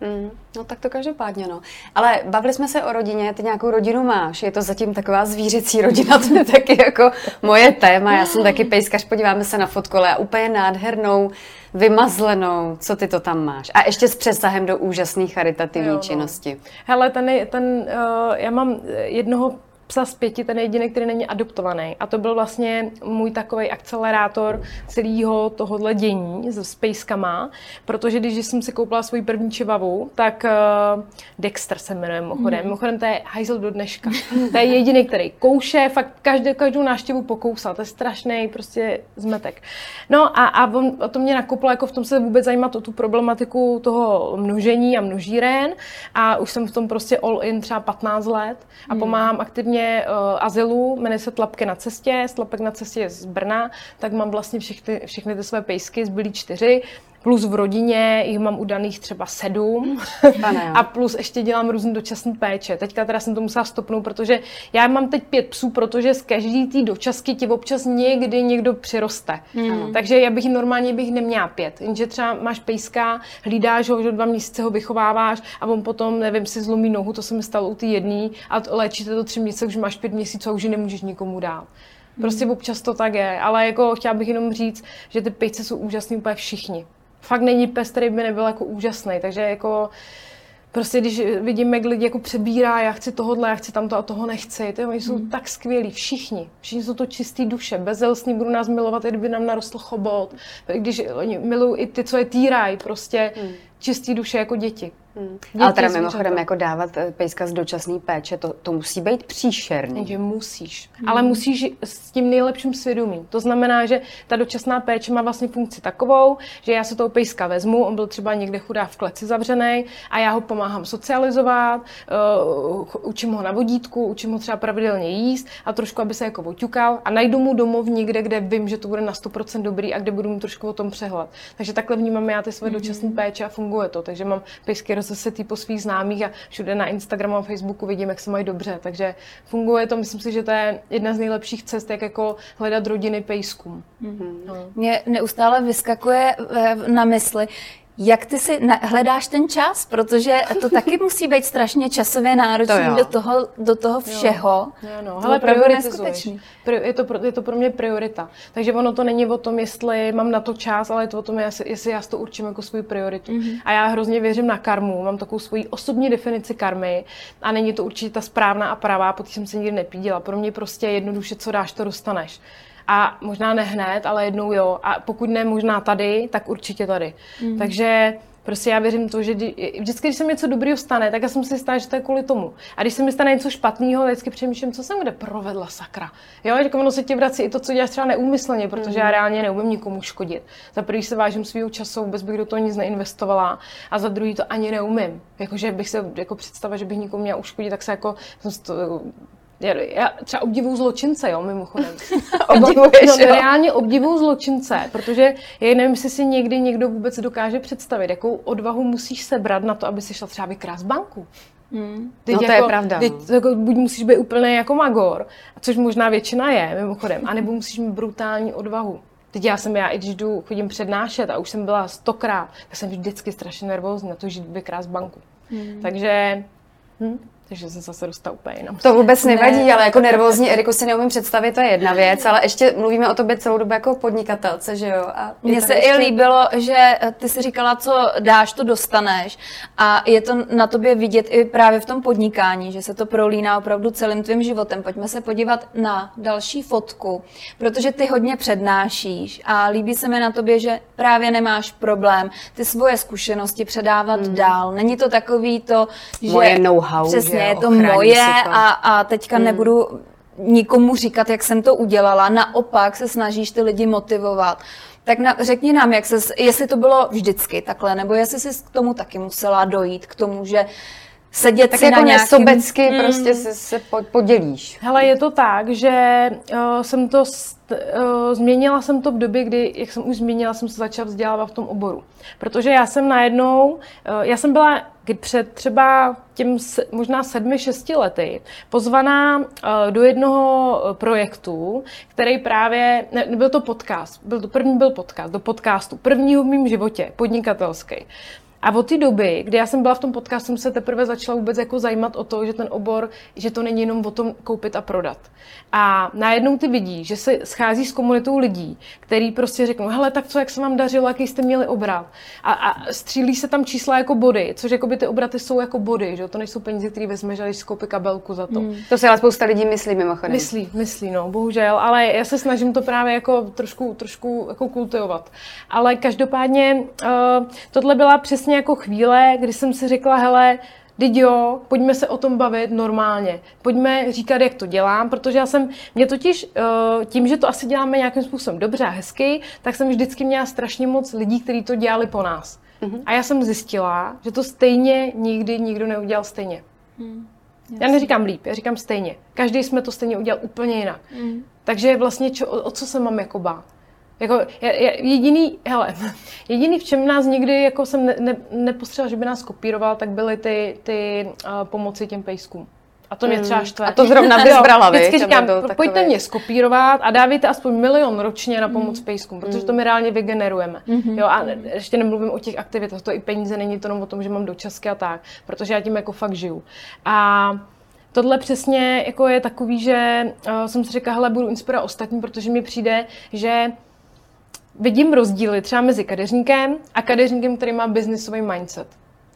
Mm, no tak to každopádně, no. Ale bavili jsme se o rodině, ty nějakou rodinu máš, je to zatím taková zvířecí rodina, to je taky jako moje téma, já jsem taky pejskař, podíváme se na fotku, ale úplně nádhernou, vymazlenou, co ty to tam máš. A ještě s přesahem do úžasné charitativní Jo, no. činnosti. Hele, ten, ten uh, já mám jednoho psa z pěti ten jediný, který není adoptovaný. A to byl vlastně můj takový akcelerátor celého tohohle dění s spejskama, protože když jsem si koupila svoji první čivavu, tak uh, Dexter se jmenuje mimochodem. Mm. Mimochodem to je hajzl do dneška. to je jediný, který kouše, fakt každý, každou návštěvu pokousal. To je strašný prostě zmetek. No a, a on, to mě nakoplo jako v tom se vůbec zajímat o tu problematiku toho množení a množíren a už jsem v tom prostě all in třeba 15 let a mm. pomáhám aktivně uh, azylu, jmenuje se Tlapky na cestě, Tlapek na cestě je z Brna, tak mám vlastně všechny, všechny ty své pejsky, zbylí čtyři, plus v rodině jich mám udaných třeba sedm a plus ještě dělám různý dočasné péče. Teďka teda jsem to musela stopnout, protože já mám teď pět psů, protože z každý té dočasky ti občas někdy někdo přiroste. Mm. Takže já bych normálně bych neměla pět. Jenže třeba máš pejska, hlídáš ho, že dva měsíce ho vychováváš a on potom, nevím, si zlomí nohu, to se mi stalo u té jedné a léčíte to tři měsíce, už máš pět měsíců a už ji nemůžeš nikomu dát. Prostě občas to tak je, ale jako chtěla bych jenom říct, že ty pejce jsou úžasní úplně všichni fakt není pes, který by nebyl jako úžasný, takže jako prostě když vidím, jak lidi jako přebírá, já chci tohohle, já chci tamto a toho nechci, ty oni jsou mm. tak skvělí, všichni, všichni jsou to čistý duše, bezelstní budou nás milovat, i kdyby nám narostl chobot, když oni milují i ty, co je týrají, prostě mm. Čistý duše jako děti. Hmm. Ale teda mimochodem jako dávat eh, pejska z dočasné péče, to, to musí být příšerný. Že musíš, hmm. ale musíš s tím nejlepším svědomím. To znamená, že ta dočasná péče má vlastně funkci takovou, že já se toho pejska vezmu, on byl třeba někde chudá v kleci zavřený a já ho pomáhám socializovat, uh, učím ho na vodítku, učím ho třeba pravidelně jíst a trošku, aby se jako oťukal a najdu mu domov někde, kde vím, že to bude na 100% dobrý a kde budu mu trošku o tom přehled. Takže takhle vnímám já ty své hmm. dočasné péče a funguje to. Takže mám pejsky zase ty po svých známých a všude na Instagramu a Facebooku vidím, jak se mají dobře. Takže funguje to, myslím si, že to je jedna z nejlepších cest, jak jako hledat rodiny pejskům. Mm-hmm. No. Mě neustále vyskakuje eh, na mysli, jak ty si hledáš ten čas? Protože to taky musí být strašně časově náročné to do, toho, do toho všeho. Jo, jo no. Hele, prioritizuješ. Je to, pro, je to pro mě priorita. Takže ono to není o tom, jestli mám na to čas, ale je to o tom, jestli, já si to určím jako svou prioritu. Mm-hmm. A já hrozně věřím na karmu, mám takovou svoji osobní definici karmy a není to určitě ta správná a pravá, protože jsem se nikdy nepídila. Pro mě prostě jednoduše, co dáš, to dostaneš. A možná ne hned, ale jednou jo. A pokud ne možná tady, tak určitě tady. Mm. Takže Prostě já věřím to, že vždycky, když se mi něco dobrého stane, tak já jsem si jistá, že to je kvůli tomu. A když se mi stane něco špatného, vždycky přemýšlím, co jsem kde provedla sakra. Jo, jako ono se ti vrací i to, co děláš třeba neúmyslně, protože mm. já reálně neumím nikomu škodit. Za prvý se vážím svého času, vůbec bych do toho nic neinvestovala, a za druhý to ani neumím. Jakože bych se jako představa, že bych nikomu měla uškodit, tak se jako jsem to, já, třeba obdivuju zločince, jo, mimochodem. Obdivuješ, no, jo? Reálně obdivuju zločince, protože já nevím, jestli si někdy někdo vůbec dokáže představit, jakou odvahu musíš sebrat na to, aby si šla třeba vykrást banku. Hmm. Teď no to jako, je pravda. Teď, no. jako, buď musíš být úplně jako magor, což možná většina je, mimochodem, anebo musíš mít brutální odvahu. Teď já jsem, já i když jdu, chodím přednášet a už jsem byla stokrát, tak jsem vždycky strašně nervózní na to, že vykrást banku. Hmm. Takže hm, takže jsem zase dostala úplně jinam. To vůbec nevadí, ne. ale jako nervózní Eriku si neumím představit, to je jedna věc, ale ještě mluvíme o tobě celou dobu jako podnikatelce, že jo? A Mně se ještě... i líbilo, že ty si říkala, co dáš, to dostaneš a je to na tobě vidět i právě v tom podnikání, že se to prolíná opravdu celým tvým životem. Pojďme se podívat na další fotku, protože ty hodně přednášíš a líbí se mi na tobě, že právě nemáš problém ty svoje zkušenosti předávat hmm. dál. Není to takový to, že... Moje know-how, Přesně, Přesně, je to moje to. A, a teďka hmm. nebudu nikomu říkat, jak jsem to udělala. Naopak se snažíš ty lidi motivovat. Tak na, řekni nám, jak se, jestli to bylo vždycky takhle, nebo jestli jsi k tomu taky musela dojít, k tomu, že sedět tak si jako na nějakým... nesobecky mm. prostě se, se podělíš. Hele, je to tak, že uh, jsem to, uh, změnila jsem to v době, kdy, jak jsem už zmínila, jsem se začala vzdělávat v tom oboru. Protože já jsem najednou, uh, já jsem byla před třeba těm možná sedmi, šesti lety pozvaná do jednoho projektu, který právě, ne, byl to podcast, byl to první byl podcast, do podcastu, prvního v mém životě, podnikatelský. A od té doby, kdy já jsem byla v tom podcastu, jsem se teprve začala vůbec jako zajímat o to, že ten obor, že to není jenom o tom koupit a prodat. A najednou ty vidí, že se schází s komunitou lidí, který prostě řeknou, hele, tak co, jak se vám dařilo, jaký jste měli obrat. A, a střílí se tam čísla jako body, což jako by ty obraty jsou jako body, že to nejsou peníze, které vezmeš, když koupí kabelku za to. Hmm. To si ale spousta lidí myslí mimochodem. Myslí, myslí, no, bohužel, ale já se snažím to právě jako trošku, trošku jako kultivovat. Ale každopádně uh, tohle byla přesně jako chvíle, kdy jsem si řekla, hele, Teď jo, pojďme se o tom bavit normálně. Pojďme říkat, jak to dělám, protože já jsem, mě totiž eh, tím, že to asi děláme nějakým způsobem dobře a hezky, tak jsem vždycky měla strašně moc lidí, kteří to dělali po nás. Mm-hmm. A já jsem zjistila, že to stejně nikdy nikdo neudělal stejně. Mm. Já neříkám líp, já říkám stejně. Každý jsme to stejně udělal úplně jinak. Mm. Takže vlastně čo, o, o co se mám jako bát? Jako, jediný, hele, jediný, v čem nás nikdy jako jsem ne, ne, nepostřela, že by nás kopíroval, tak byly ty, ty uh, pomoci těm pejskům. A to mě třeba hmm. štve. A to zrovna bys brala, Vždycky říkám, pojďte mě skopírovat a dávejte aspoň milion ročně na pomoc mm. pejskům, protože to my reálně vygenerujeme. Mm-hmm. Jo, a ještě nemluvím o těch aktivitách, to i peníze není to jenom o tom, že mám dočasky a tak, protože já tím jako fakt žiju. A tohle přesně jako je takový, že uh, jsem si řekla, hele, budu inspirovat ostatní, protože mi přijde, že vidím rozdíly třeba mezi kadeřníkem a kadeřníkem, který má biznisový mindset.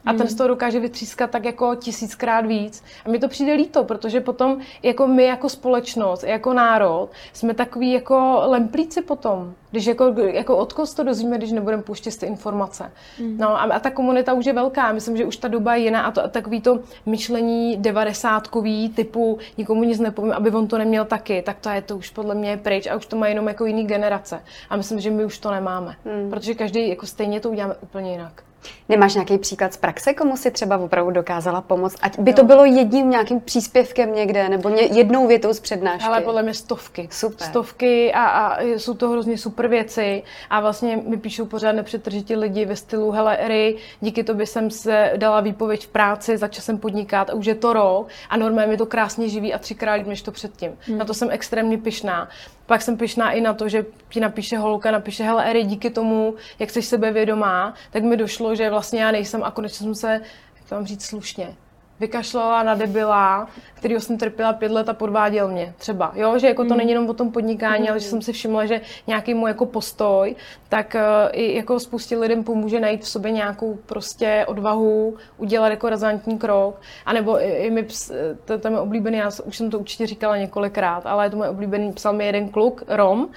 A ten z toho dokáže vytřískat tak jako tisíckrát víc. A mi to přijde líto, protože potom jako my jako společnost, jako národ, jsme takový jako lemplíci potom. Když jako, jako od koho to dozvíme, když nebudeme pouštět ty informace. Mm. No a, a, ta komunita už je velká. Myslím, že už ta doba je jiná a, to, a takový to myšlení devadesátkový typu nikomu nic nepovím, aby on to neměl taky, tak to je to už podle mě pryč a už to má jenom jako jiný generace. A myslím, že my už to nemáme. Mm. Protože každý jako stejně to uděláme úplně jinak. Nemáš nějaký příklad z praxe, komu si třeba opravdu dokázala pomoct? Ať by to bylo jedním nějakým příspěvkem někde, nebo jednou větou z přednášky? Ale podle mě stovky. Super. Stovky a, a jsou to hrozně super věci. A vlastně mi píšou pořád nepřetržití lidi ve stylu, hele, Eri, díky tobě jsem se dala výpověď v práci, začal jsem podnikat a už je to rok a normálně mi to krásně živí a třikrát líp než to předtím. Hmm. Na to jsem extrémně pyšná. Pak jsem pyšná i na to, že ti napíše holka, napíše, hele Eri, díky tomu, jak jsi sebevědomá, tak mi došlo, že vlastně já nejsem a konečně jsem se, jak to mám říct slušně, vykašlala na debila, který jsem trpěla pět let a podváděl mě třeba. Jo, že jako to mm. není jenom o tom podnikání, mm. ale že jsem si všimla, že nějaký můj jako postoj, tak uh, i jako spoustě lidem pomůže najít v sobě nějakou prostě odvahu, udělat jako razantní krok. A nebo i, i mi, to, to je oblíbený, já už jsem to určitě říkala několikrát, ale je to můj oblíbený, psal mi jeden kluk, Rom,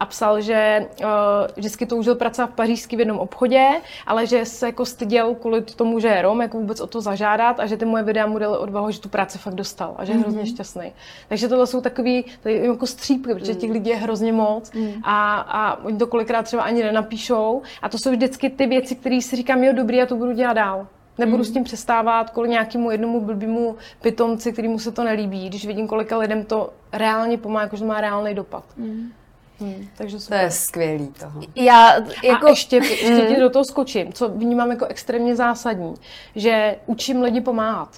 a psal, že uh, vždycky toužil pracovat v pařížský v jednom obchodě, ale že se jako styděl kvůli tomu, že je Rom, jako vůbec o to zažádat a že ty moje videa mu dali odvahu, že tu práci fakt dostal a že je mm-hmm. hrozně šťastný. Takže tohle jsou takový tady jako střípky, protože těch lidí je hrozně moc mm. a, a oni to kolikrát třeba ani nenapíšou a to jsou vždycky ty věci, které si říkám, jo dobrý, já to budu dělat dál. Nebudu mm. s tím přestávat kvůli nějakému jednomu blbému pitomci, kterýmu se to nelíbí, když vidím, kolika lidem to reálně pomáhá, jakože to má reálný dopad. Mm. Hmm, takže super. To je skvělý toho. Já jako... A ještě, ještě hmm. do toho skočím, co vnímám jako extrémně zásadní, že učím lidi pomáhat.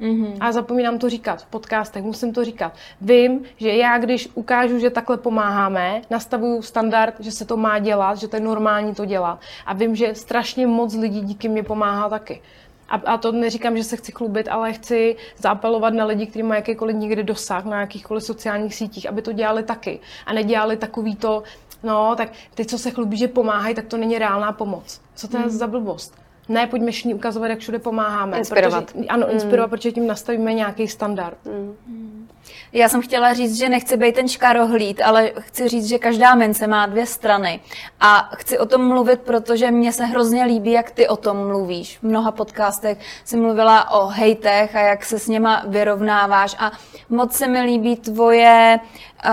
Mm-hmm. A zapomínám to říkat v podcastech, musím to říkat. Vím, že já, když ukážu, že takhle pomáháme, nastavuju standard, že se to má dělat, že to je normální to dělat. A vím, že strašně moc lidí díky mě pomáhá taky. A, a to neříkám, že se chci chlubit, ale chci zapalovat na lidi, kteří mají jakýkoliv někde dosah na jakýchkoliv sociálních sítích, aby to dělali taky. A nedělali takový to, no, tak ty, co se chlubí, že pomáhají, tak to není reálná pomoc. Co to je mm. za blbost? Ne, pojďme všichni ukazovat, jak všude pomáháme. Inspirovat. Protože, ano, hmm. inspirovat, mm. protože tím nastavíme nějaký standard. Mm. Já jsem chtěla říct, že nechci být ten škarohlíd, ale chci říct, že každá mince má dvě strany. A chci o tom mluvit, protože mně se hrozně líbí, jak ty o tom mluvíš. V mnoha podcastech jsi mluvila o hejtech a jak se s něma vyrovnáváš. A moc se mi líbí tvoje uh,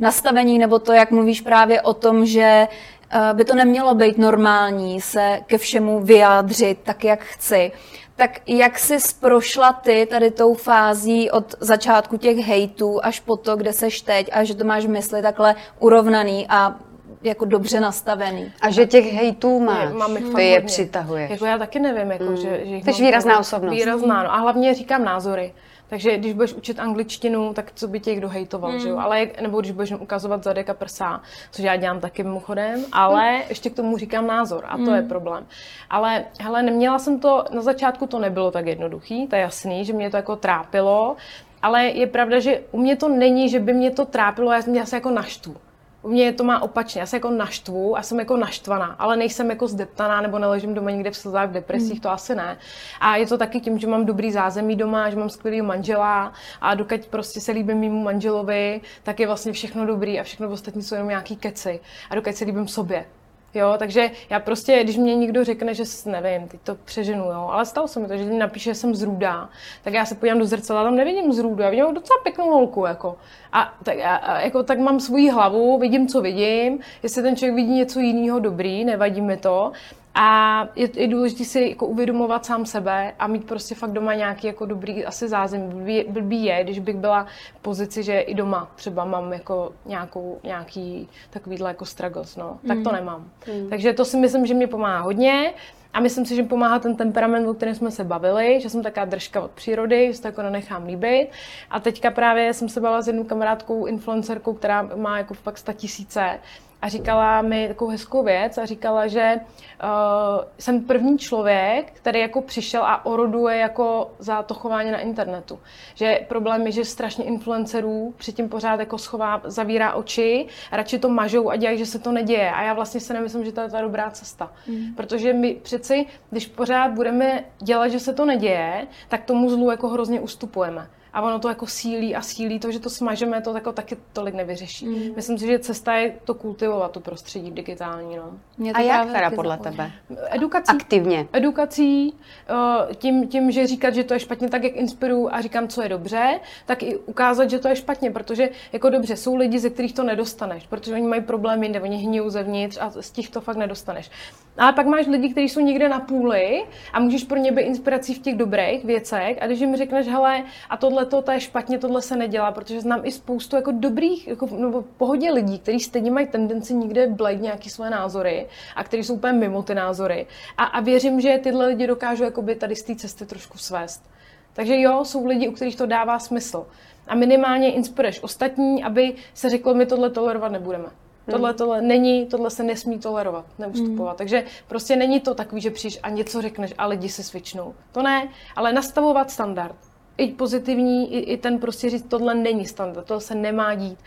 nastavení nebo to, jak mluvíš právě o tom, že uh, by to nemělo být normální se ke všemu vyjádřit tak, jak chci. Tak jak jsi prošla ty tady tou fází od začátku těch hejtů až po to, kde seš teď a že to máš v mysli takhle urovnaný a jako dobře nastavený. A že těch hejtů máš, Mám jich ty je přitahuješ. Jako já taky nevím, jako, mm. že, že jich Jsi výrazná osobnost. Výrazná, no. A hlavně říkám názory. Takže když budeš učit angličtinu, tak co by tě kdo hejtoval, mm. že jo? Hmm. Ale, nebo když budeš ukazovat zadek a prsa, což já dělám taky mimochodem, ale mm. ještě k tomu říkám názor a to mm. je problém. Ale hele, neměla jsem to, na začátku to nebylo tak jednoduchý, to je jasný, že mě to jako trápilo, ale je pravda, že u mě to není, že by mě to trápilo, já, já se jako naštvu. U mě to má opačně, já se jako naštvu a jsem jako naštvaná, ale nejsem jako zdeptaná nebo neležím doma někde v slzách, v depresích, mm. to asi ne. A je to taky tím, že mám dobrý zázemí doma, že mám skvělý manžela a dokud prostě se líbím mimo manželovi, tak je vlastně všechno dobrý a všechno ostatní jsou jenom nějaký keci. A dokud se líbím sobě, Jo, takže já prostě, když mě někdo řekne, že nevím, teď to přeženu, jo, ale stalo se mi to, že mi napíše, že jsem zrůdá, tak já se podívám do zrcadla, tam nevidím zrůdu, já vidím docela pěknou holku, jako. A tak, a, jako, tak mám svou hlavu, vidím, co vidím, jestli ten člověk vidí něco jiného dobrý, nevadí mi to, a je, je důležité si jako uvědomovat sám sebe a mít prostě fakt doma nějaký jako dobrý asi zázemí. Blbý, blbý je, když bych byla v pozici, že i doma třeba mám jako nějakou, nějaký takovýhle jako struggles, no. Tak to mm. nemám. Mm. Takže to si myslím, že mě pomáhá hodně. A myslím si, že pomáhá ten temperament, o kterém jsme se bavili, že jsem taká držka od přírody, že se to jako nenechám líbit. A teďka právě jsem se bavila s jednou kamarádkou, influencerkou, která má jako fakt sta tisíce a říkala mi takovou hezkou věc a říkala, že uh, jsem první člověk, který jako přišel a oroduje jako za to chování na internetu. Že problém je, že strašně influencerů předtím pořád jako schová, zavírá oči, radši to mažou a dělají, že se to neděje. A já vlastně si nemyslím, že to je ta dobrá cesta. Mm. Protože my přeci, když pořád budeme dělat, že se to neděje, tak tomu zlu jako hrozně ustupujeme a ono to jako sílí a sílí, to, že to smažeme, to jako taky tolik nevyřeší. Mm. Myslím si, že cesta je to kultivovat, to prostředí digitální. No. Mě to a jak teda podle tebe? Edukací. Aktivně. Edukací, eh, tím, tím, že říkat, že to je špatně, tak jak inspiruju a říkám, co je dobře, tak i ukázat, že to je špatně, protože jako dobře, jsou lidi, ze kterých to nedostaneš, protože oni mají problémy jinde, oni hníjou zevnitř a z těch to fakt nedostaneš. Ale pak máš lidi, kteří jsou někde na půli a můžeš pro ně být inspirací v těch dobrých věcech a když jim řekneš, hele, a tohle to, je špatně, tohle se nedělá, protože znám i spoustu jako dobrých, jako, nebo pohodě lidí, kteří stejně mají tendenci někde blejt nějaký své názory a kteří jsou úplně mimo ty názory. A, a věřím, že tyhle lidi dokážou jakoby tady z té cesty trošku svést. Takže jo, jsou lidi, u kterých to dává smysl. A minimálně inspiruješ ostatní, aby se řeklo, my tohle tolerovat nebudeme. Tohle, tohle není, tohle se nesmí tolerovat, neustupovat. Hmm. Takže prostě není to takový, že přijdeš a něco řekneš a lidi se svičnou. To ne, ale nastavovat standard. I pozitivní, i, i ten prostě říct, tohle není standard, to se nemá dít.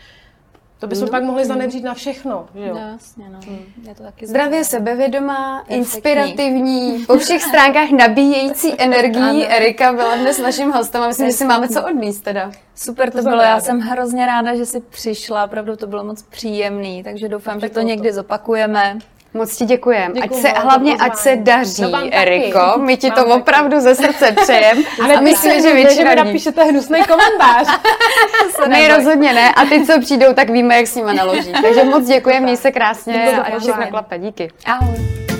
To bychom no, pak mohli zanevřít na všechno, že jo? No, jasně, no. Hmm. Je to taky Zdravě, sebevědomá, Perfektní. inspirativní, po všech stránkách nabíjející energií. Erika byla dnes naším hostem a myslím, že si máme co odníst teda. Super to, to bylo, já jsem hrozně ráda, že jsi přišla, opravdu to bylo moc příjemný, takže doufám, že to někdy zopakujeme. Moc ti děkujem. Ať se, hlavně, ať se daří, no, Eriko. My ti to opravdu ze srdce přejem. a myslím, že většina že mi napíšete hnusný komentář. My rozhodně ne. A ty, co přijdou, tak víme, jak s nimi naložit. Takže moc děkujem, měj se krásně a všechno klape. Díky. Ahoj.